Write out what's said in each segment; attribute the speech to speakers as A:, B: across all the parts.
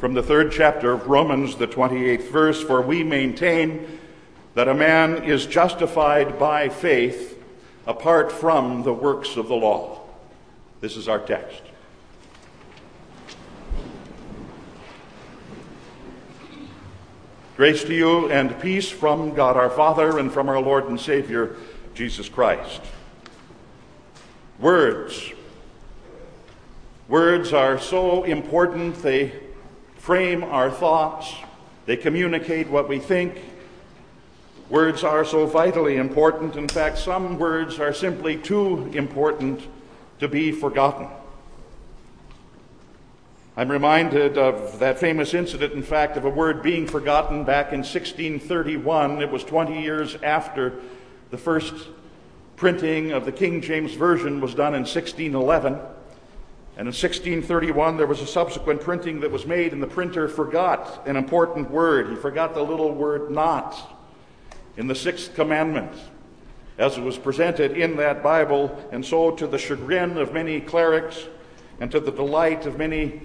A: from the third chapter of Romans, the 28th verse For we maintain that a man is justified by faith apart from the works of the law. This is our text. Grace to you and peace from God our Father and from our Lord and Savior, Jesus Christ. Words. Words are so important, they frame our thoughts, they communicate what we think. Words are so vitally important. In fact, some words are simply too important to be forgotten. I'm reminded of that famous incident, in fact, of a word being forgotten back in 1631. It was 20 years after the first printing of the King James Version was done in 1611. And in 1631, there was a subsequent printing that was made, and the printer forgot an important word. He forgot the little word not in the sixth commandment as it was presented in that Bible, and so to the chagrin of many clerics and to the delight of many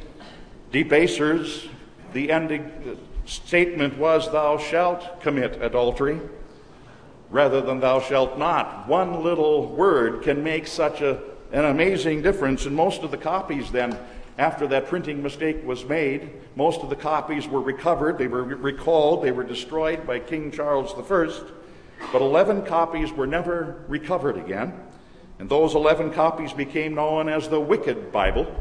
A: debasers, the ending statement was, Thou shalt commit adultery, rather than thou shalt not. One little word can make such a, an amazing difference, and most of the copies then. After that printing mistake was made, most of the copies were recovered, they were recalled, they were destroyed by King Charles I, but 11 copies were never recovered again. And those 11 copies became known as the Wicked Bible.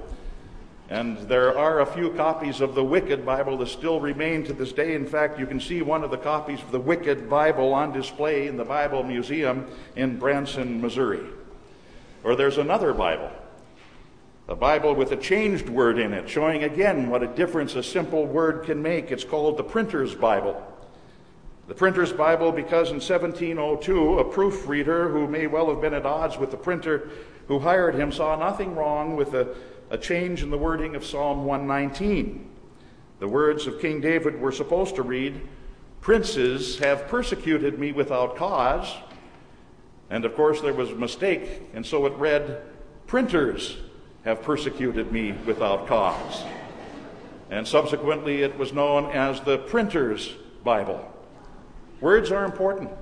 A: And there are a few copies of the Wicked Bible that still remain to this day. In fact, you can see one of the copies of the Wicked Bible on display in the Bible Museum in Branson, Missouri. Or there's another Bible, a Bible with a changed word in it, showing again what a difference a simple word can make. It's called the Printer's Bible. The Printer's Bible, because in 1702, a proofreader who may well have been at odds with the printer who hired him saw nothing wrong with a a change in the wording of Psalm 119. The words of King David were supposed to read, Princes have persecuted me without cause. And of course, there was a mistake, and so it read, Printers have persecuted me without cause. And subsequently, it was known as the Printer's Bible. Words are important.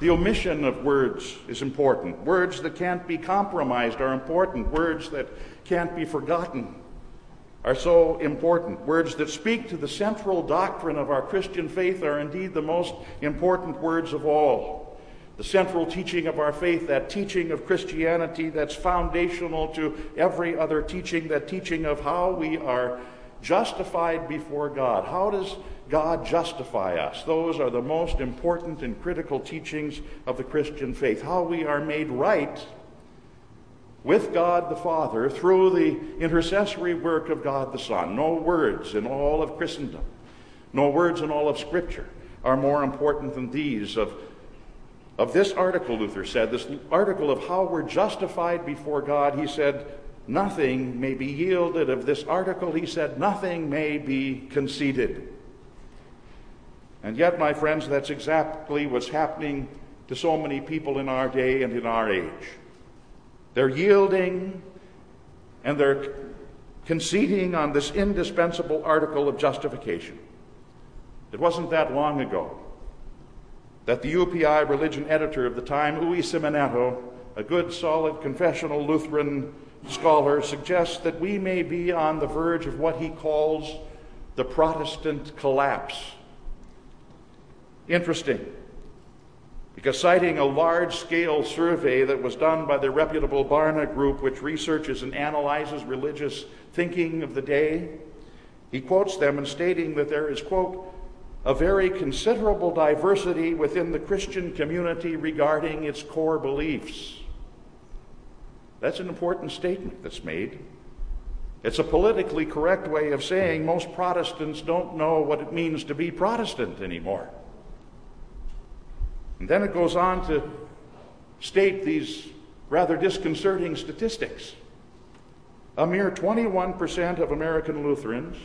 A: The omission of words is important. Words that can't be compromised are important. Words that can't be forgotten are so important. Words that speak to the central doctrine of our Christian faith are indeed the most important words of all. The central teaching of our faith, that teaching of Christianity that's foundational to every other teaching, that teaching of how we are justified before God. How does God justify us? Those are the most important and critical teachings of the Christian faith. How we are made right with God the Father through the intercessory work of God the Son. No words in all of Christendom, no words in all of Scripture are more important than these of, of this article, Luther said, this article of how we're justified before God. He said, Nothing may be yielded. Of this article, he said, Nothing may be conceded. And yet, my friends, that's exactly what's happening to so many people in our day and in our age. They're yielding and they're conceding on this indispensable article of justification. It wasn't that long ago that the UPI religion editor of the time, Louis Siemon-Netto, a good, solid confessional Lutheran scholar, suggests that we may be on the verge of what he calls the Protestant collapse. Interesting. Because citing a large scale survey that was done by the reputable Barna Group, which researches and analyzes religious thinking of the day, he quotes them in stating that there is, quote, a very considerable diversity within the Christian community regarding its core beliefs. That's an important statement that's made. It's a politically correct way of saying most Protestants don't know what it means to be Protestant anymore. And then it goes on to state these rather disconcerting statistics. A mere 21% of American Lutherans,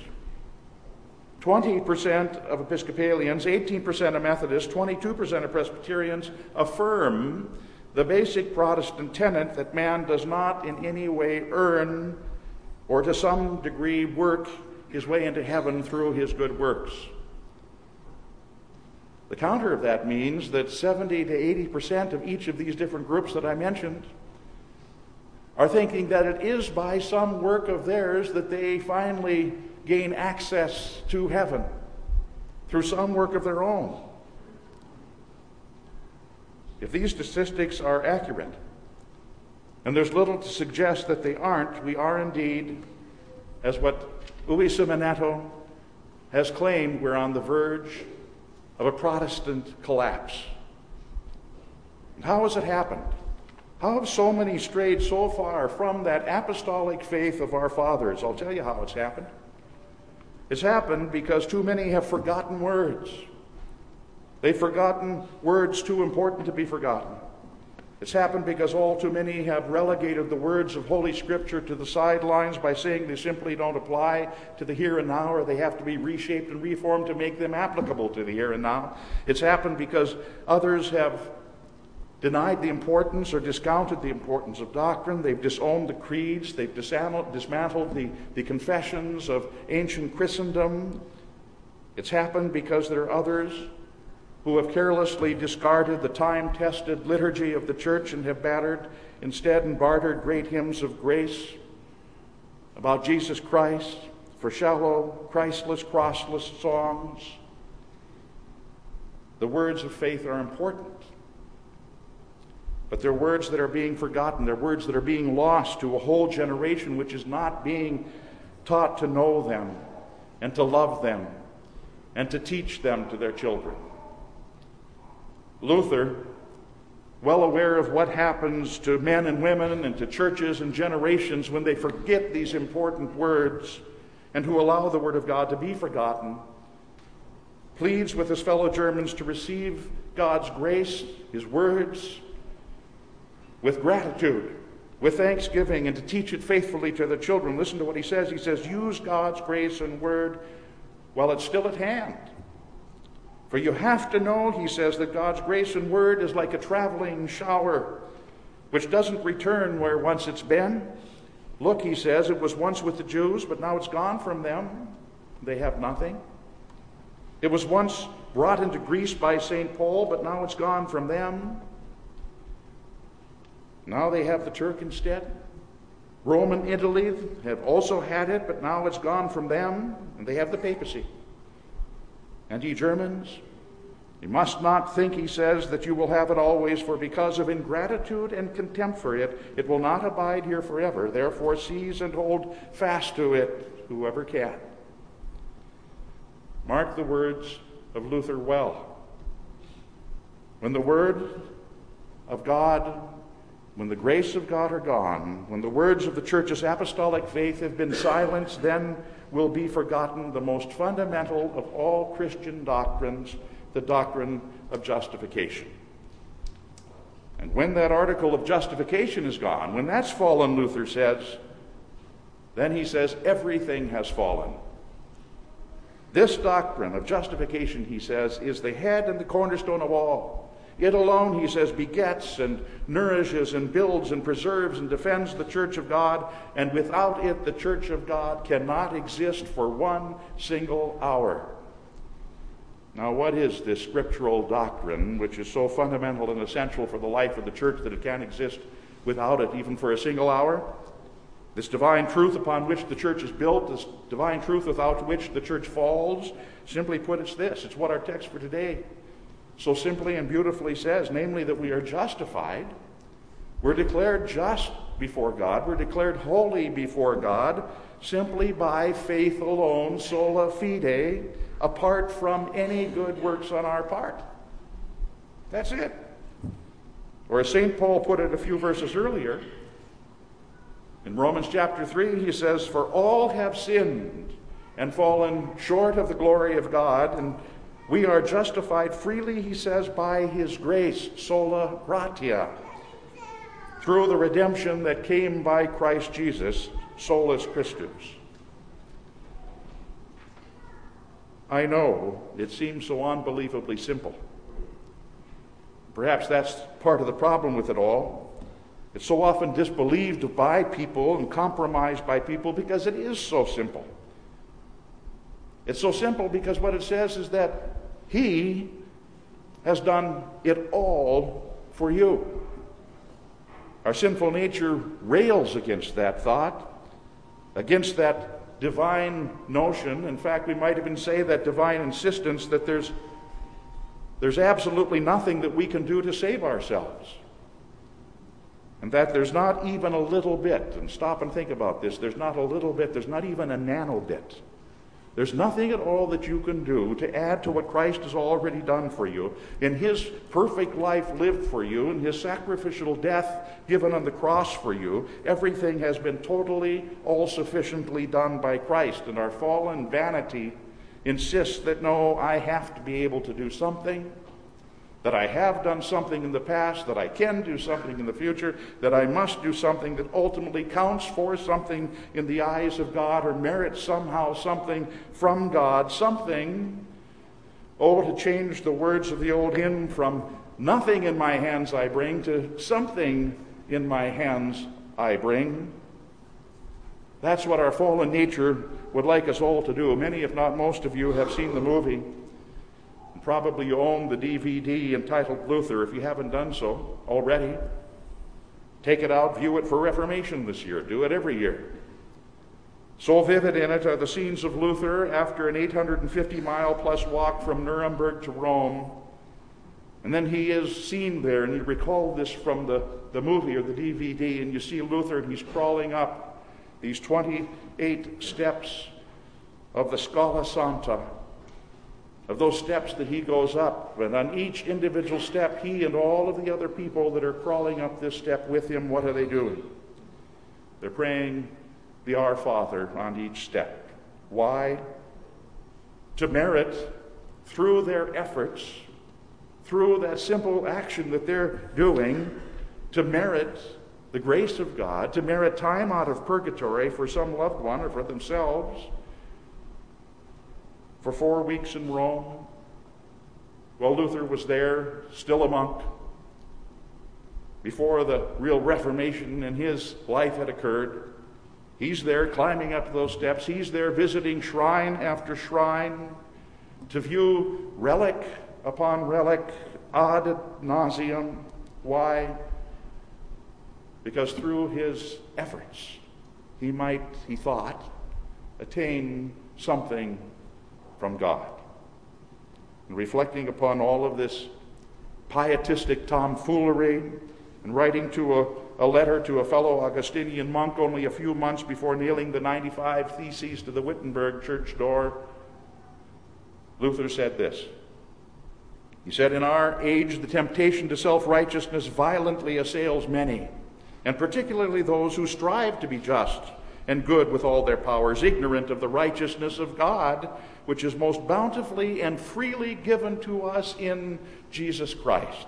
A: 20% of Episcopalians, 18% of Methodists, 22% of Presbyterians affirm the basic Protestant tenet that man does not in any way earn or to some degree work his way into heaven through his good works. The counter of that means that 70 to 80 percent of each of these different groups that I mentioned are thinking that it is by some work of theirs that they finally gain access to heaven through some work of their own. If these statistics are accurate, and there's little to suggest that they aren't, we are indeed, as what Luis Siemon-Netto has claimed, we're on the verge of a Protestant collapse. And how has it happened? How have so many strayed so far from that apostolic faith of our fathers? I'll tell you how it's happened. It's happened because too many have forgotten words. They've forgotten words too important to be forgotten. It's happened because all too many have relegated the words of Holy Scripture to the sidelines by saying they simply don't apply to the here and now or they have to be reshaped and reformed to make them applicable to the here and now. It's happened because others have denied the importance or discounted the importance of doctrine. They've disowned the creeds. They've dismantled the, the confessions of ancient Christendom. It's happened because there are others who have carelessly discarded the time tested liturgy of the church and have battered instead and bartered great hymns of grace about Jesus Christ for shallow, Christless, crossless songs. The words of faith are important. But they're words that are being forgotten. They're words that are being lost to a whole generation which is not being taught to know them and to love them and to teach them to their children. Luther, well aware of what happens to men and women and to churches and generations when they forget these important words and who allow the Word of God to be forgotten, pleads with his fellow Germans to receive God's grace, His words, with gratitude, with thanksgiving, and to teach it faithfully to the children. Listen to what he says. He says, Use God's grace and word while it's still at hand for you have to know, he says, that God's grace and word is like a traveling shower, which doesn't return where once it's been. Look, he says, it was once with the Jews, but now it's gone from them. They have nothing. It was once brought into Greece by St. Paul, but now it's gone from them. Now they have the Turk instead. Rome and Italy have also had it, but now it's gone from them, and they have the papacy. And ye Germans, you must not think, he says, that you will have it always, for because of ingratitude and contempt for it, it will not abide here forever. Therefore, seize and hold fast to it, whoever can. Mark the words of Luther well. When the word of God, when the grace of God are gone, when the words of the church's apostolic faith have been silenced, then will be forgotten the most fundamental of all Christian doctrines, the doctrine of justification. And when that article of justification is gone, when that's fallen, Luther says, then he says, everything has fallen. This doctrine of justification, he says, is the head and the cornerstone of all. It alone, he says, begets and nourishes and builds and preserves and defends the church of God, and without it, the church of God cannot exist for one single hour. Now, what is this scriptural doctrine which is so fundamental and essential for the life of the church that it can't exist without it, even for a single hour? This divine truth upon which the church is built, this divine truth without which the church falls, simply put, it's this. It's what our text for today so simply and beautifully says, namely that we are justified. We're declared just before God. We're declared holy before God simply by faith alone, sola fide, apart from any good works on our part. That's it. Or as St. Paul put it a few verses earlier, in Romans chapter 3, he says, For all have sinned and fallen short of the glory of God and we are justified freely, he says, by his grace, sola gratia, through the redemption that came by Christ Jesus, solus Christus. I know it seems so unbelievably simple. Perhaps that's part of the problem with it all. It's so often disbelieved by people and compromised by people because it is so simple. It's so simple because what it says is that He has done it all for you. Our sinful nature rails against that thought, against that divine notion. In fact, we might even say that divine insistence that there's, there's absolutely nothing that we can do to save ourselves. And that there's not even a little bit, and stop and think about this, there's not a little bit, there's not even a nanobit there's nothing at all that you can do to add to what Christ has already done for you in his perfect life lived for you, in his sacrificial death given on the cross for you. Everything has been totally, all sufficiently done by Christ. And our fallen vanity insists that no, I have to be able to do something that I have done something in the past, that I can do something in the future, that I must do something that ultimately counts for something in the eyes of God or merits somehow something from God, something, oh, to change the words of the old hymn from nothing in my hands I bring to something in my hands I bring. That's what our fallen nature would like us all to do. Many, if not most of you, have seen the movie. Probably own the DVD entitled Luther if you haven't done so already. Take it out, view it for Reformation this year. Do it every year. So vivid in it are the scenes of Luther after an 850 mile plus walk from Nuremberg to Rome. And then he is seen there, and you recall this from the, the movie or the DVD, and you see Luther, and he's crawling up these 28 steps of the Scala Santa of those steps that he goes up. And on each individual step, he and all of the other people that are crawling up this step with him, what are they doing? They're praying the Our Father on each step. Why? To merit through their efforts, through that simple action that they're doing, to merit the grace of God, to merit time out of purgatory for some loved one or for themselves for four weeks in Rome. While Luther was there, still a monk, before the real Reformation in his life had occurred. He's there climbing up those steps. He's there visiting shrine after shrine to view relic upon relic ad nauseum. Why? Because through his efforts, he might, he thought, attain something from God. And reflecting upon all of this pietistic tomfoolery and writing to a, a letter to a fellow Augustinian monk only a few months before nailing the 95 Theses to the Wittenberg church door, Luther said this. He said, In our age, the temptation to self righteousness violently assails many, and particularly those who strive to be just and good with all their powers, ignorant of the righteousness of God, which is most bountifully and freely given to us in Jesus Christ.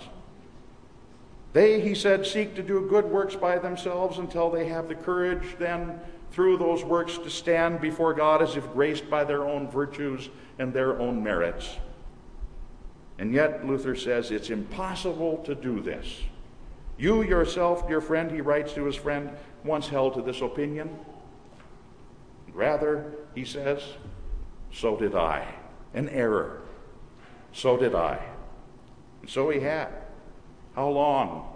A: They, he said, seek to do good works by themselves until they have the courage then through those works to stand before God as if graced by their own virtues and their own merits. And yet, Luther says, it's impossible to do this. You yourself, dear friend, he writes to his friend, once held to this opinion. Rather, he says, so did I. An error. So did I. And so he had. How long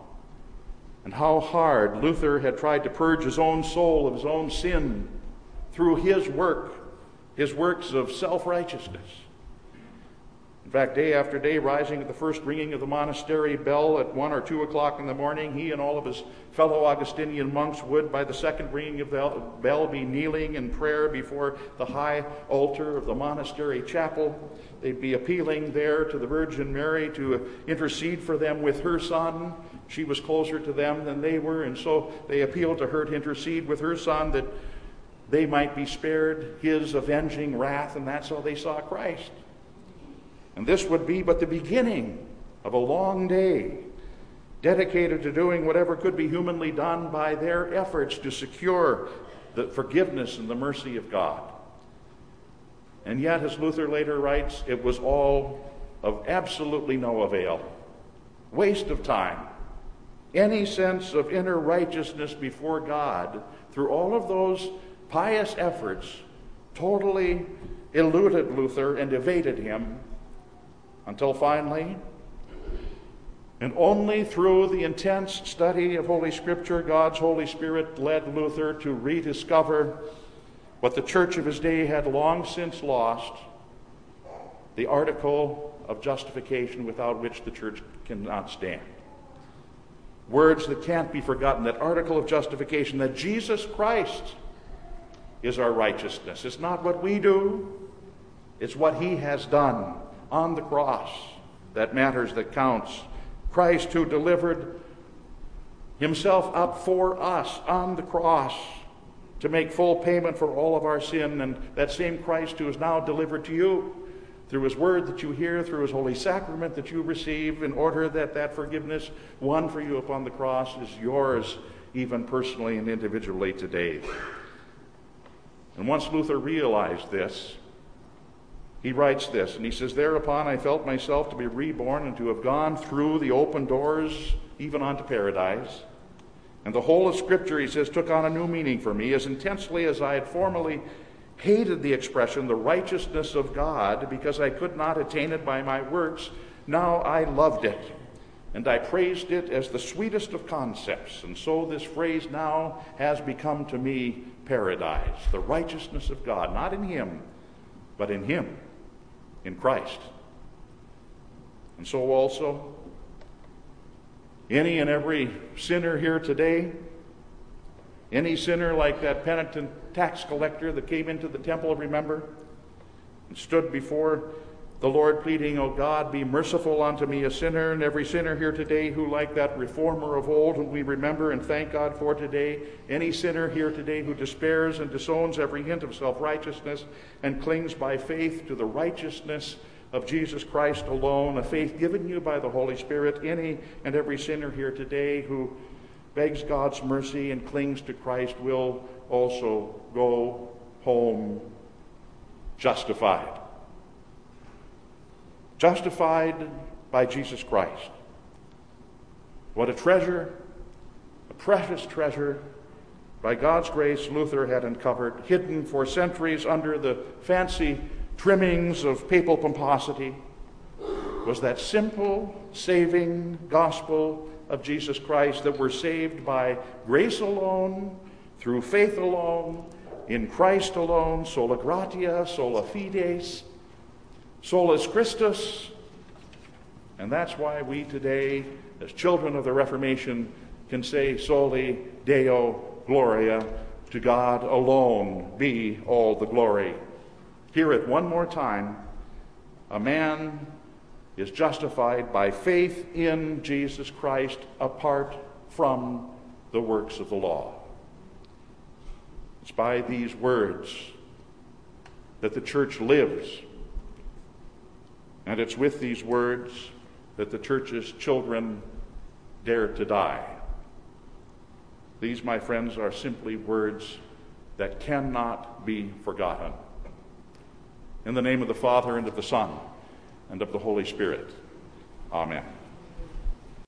A: and how hard Luther had tried to purge his own soul of his own sin through his work, his works of self righteousness fact, day after day, rising at the first ringing of the monastery bell at one or two o'clock in the morning, he and all of his fellow Augustinian monks would, by the second ringing of the bell, be kneeling in prayer before the high altar of the monastery chapel. They'd be appealing there to the Virgin Mary to intercede for them with her son. She was closer to them than they were, and so they appealed to her to intercede with her son that they might be spared his avenging wrath, and that's how they saw Christ. And this would be but the beginning of a long day dedicated to doing whatever could be humanly done by their efforts to secure the forgiveness and the mercy of God. And yet, as Luther later writes, it was all of absolutely no avail. Waste of time. Any sense of inner righteousness before God through all of those pious efforts totally eluded Luther and evaded him until finally, and only through the intense study of Holy Scripture, God's Holy Spirit led Luther to rediscover what the church of his day had long since lost the article of justification without which the church cannot stand. Words that can't be forgotten, that article of justification, that Jesus Christ is our righteousness. It's not what we do, it's what he has done on the cross that matters, that counts. Christ who delivered himself up for us on the cross to make full payment for all of our sin, and that same Christ who is now delivered to you through his word that you hear, through his holy sacrament that you receive, in order that that forgiveness won for you upon the cross is yours, even personally and individually today. And once Luther realized this, he writes this, and he says, Thereupon I felt myself to be reborn and to have gone through the open doors, even unto paradise. And the whole of Scripture, he says, took on a new meaning for me, as intensely as I had formerly hated the expression, the righteousness of God, because I could not attain it by my works. Now I loved it, and I praised it as the sweetest of concepts. And so this phrase now has become to me paradise, the righteousness of God, not in Him, but in Him in Christ. And so also, any and every sinner here today, any sinner like that penitent tax collector that came into the temple, remember, and stood before the Lord pleading, O God, be merciful unto me, a sinner, and every sinner here today who, like that reformer of old, whom we remember and thank God for today, any sinner here today who despairs and disowns every hint of self righteousness and clings by faith to the righteousness of Jesus Christ alone, a faith given you by the Holy Spirit, any and every sinner here today who begs God's mercy and clings to Christ will also go home justified justified by Jesus Christ. What a treasure, a precious treasure, by God's grace, Luther had uncovered, hidden for centuries under the fancy trimmings of papal pomposity, was that simple, saving gospel of Jesus Christ that we're saved by grace alone, through faith alone, in Christ alone, sola gratia, sola fides, solus Christus. And that's why we today, as children of the Reformation, can say soli Deo Gloria, to God alone be all the glory. Hear it one more time. A man is justified by faith in Jesus Christ apart from the works of the law. It's by these words that the church lives and it's with these words that the church's children dare to die. These, my friends, are simply words that cannot be forgotten. In the name of the Father, and of the Son, and of the Holy Spirit. Amen.